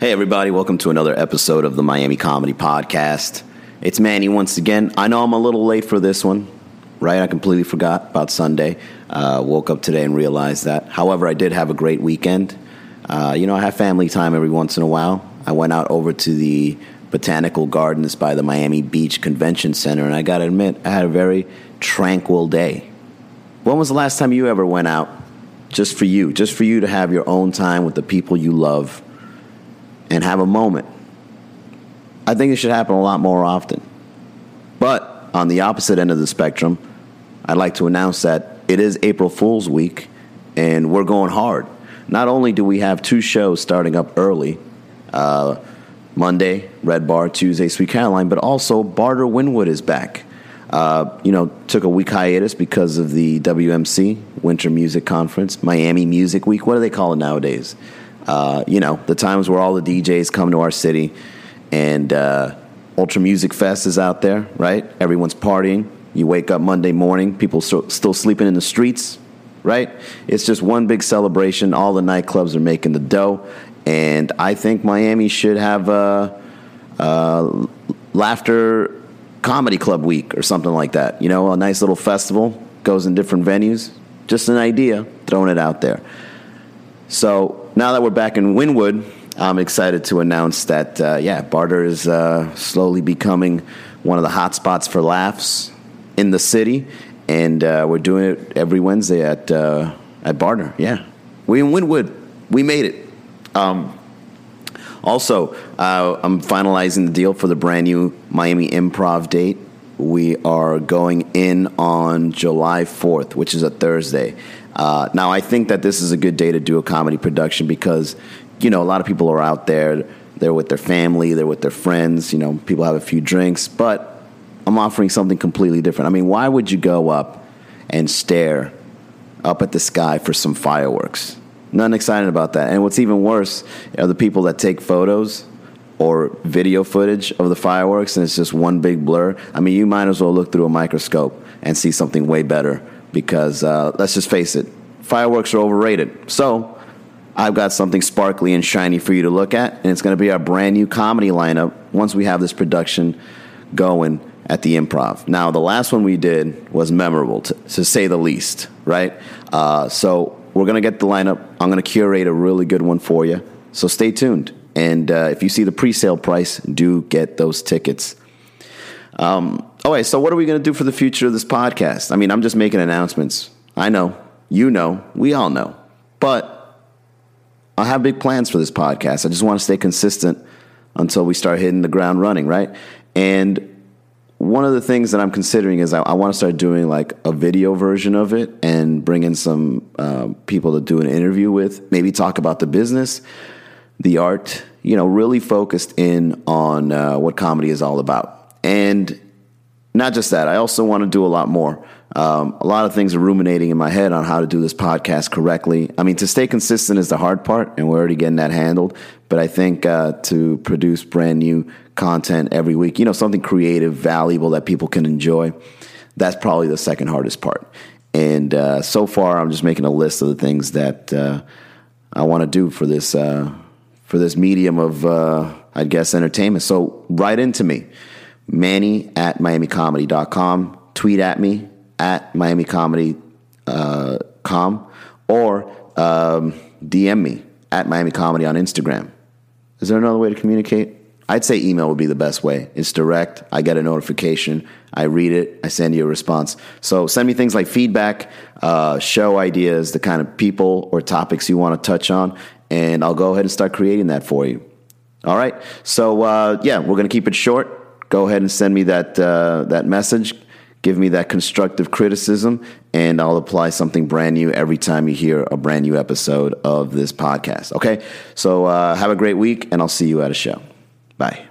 Hey, everybody, welcome to another episode of the Miami Comedy Podcast. It's Manny once again. I know I'm a little late for this one, right? I completely forgot about Sunday. Uh, woke up today and realized that. However, I did have a great weekend. Uh, you know, I have family time every once in a while. I went out over to the Botanical Gardens by the Miami Beach Convention Center, and I gotta admit, I had a very tranquil day. When was the last time you ever went out just for you, just for you to have your own time with the people you love? And have a moment. I think it should happen a lot more often. But on the opposite end of the spectrum, I'd like to announce that it is April Fool's Week and we're going hard. Not only do we have two shows starting up early uh, Monday, Red Bar, Tuesday, Sweet Caroline, but also Barter Wynwood is back. Uh, you know, took a week hiatus because of the WMC Winter Music Conference, Miami Music Week. What do they call it nowadays? Uh, you know, the times where all the DJs come to our city and uh, Ultra Music Fest is out there, right? Everyone's partying. You wake up Monday morning, people still, still sleeping in the streets, right? It's just one big celebration. All the nightclubs are making the dough. And I think Miami should have a, a laughter comedy club week or something like that. You know, a nice little festival goes in different venues. Just an idea, throwing it out there. So now that we're back in Wynwood, I'm excited to announce that, uh, yeah, Barter is uh, slowly becoming one of the hot spots for laughs in the city. And uh, we're doing it every Wednesday at, uh, at Barter. Yeah. We in Wynwood. We made it. Um, also, uh, I'm finalizing the deal for the brand new Miami Improv date. We are going in on July 4th, which is a Thursday. Uh, now, I think that this is a good day to do a comedy production because, you know, a lot of people are out there. They're with their family, they're with their friends. You know, people have a few drinks, but I'm offering something completely different. I mean, why would you go up and stare up at the sky for some fireworks? Nothing excited about that. And what's even worse are the people that take photos or video footage of the fireworks and it's just one big blur. I mean, you might as well look through a microscope and see something way better because uh, let's just face it, fireworks are overrated. So I've got something sparkly and shiny for you to look at, and it's going to be our brand new comedy lineup once we have this production going at the improv. Now, the last one we did was memorable, to, to say the least, right? Uh, so we're going to get the lineup. I'm going to curate a really good one for you. So stay tuned. And uh, if you see the pre sale price, do get those tickets. Um, okay, so what are we going to do for the future of this podcast? I mean, I'm just making announcements. I know, you know, we all know. But I have big plans for this podcast. I just want to stay consistent until we start hitting the ground running, right? And one of the things that I'm considering is I, I want to start doing like a video version of it and bring in some uh, people to do an interview with, maybe talk about the business, the art, you know, really focused in on uh, what comedy is all about. And not just that, I also want to do a lot more. Um, a lot of things are ruminating in my head on how to do this podcast correctly. I mean, to stay consistent is the hard part, and we're already getting that handled. But I think uh, to produce brand new content every week, you know, something creative, valuable that people can enjoy, that's probably the second hardest part. And uh, so far, I'm just making a list of the things that uh, I want to do for this uh, for this medium of, uh, I guess, entertainment. So write into me, Manny at MiamiComedy.com. Tweet at me at MiamiComedy.com uh, com, or um, DM me at Miami Comedy on Instagram. Is there another way to communicate? I'd say email would be the best way. It's direct. I get a notification. I read it. I send you a response. So send me things like feedback, uh, show ideas, the kind of people or topics you want to touch on, and I'll go ahead and start creating that for you. All right. So uh, yeah, we're gonna keep it short. Go ahead and send me that uh, that message. Give me that constructive criticism, and I'll apply something brand new every time you hear a brand new episode of this podcast. Okay. So uh, have a great week, and I'll see you at a show. Bye.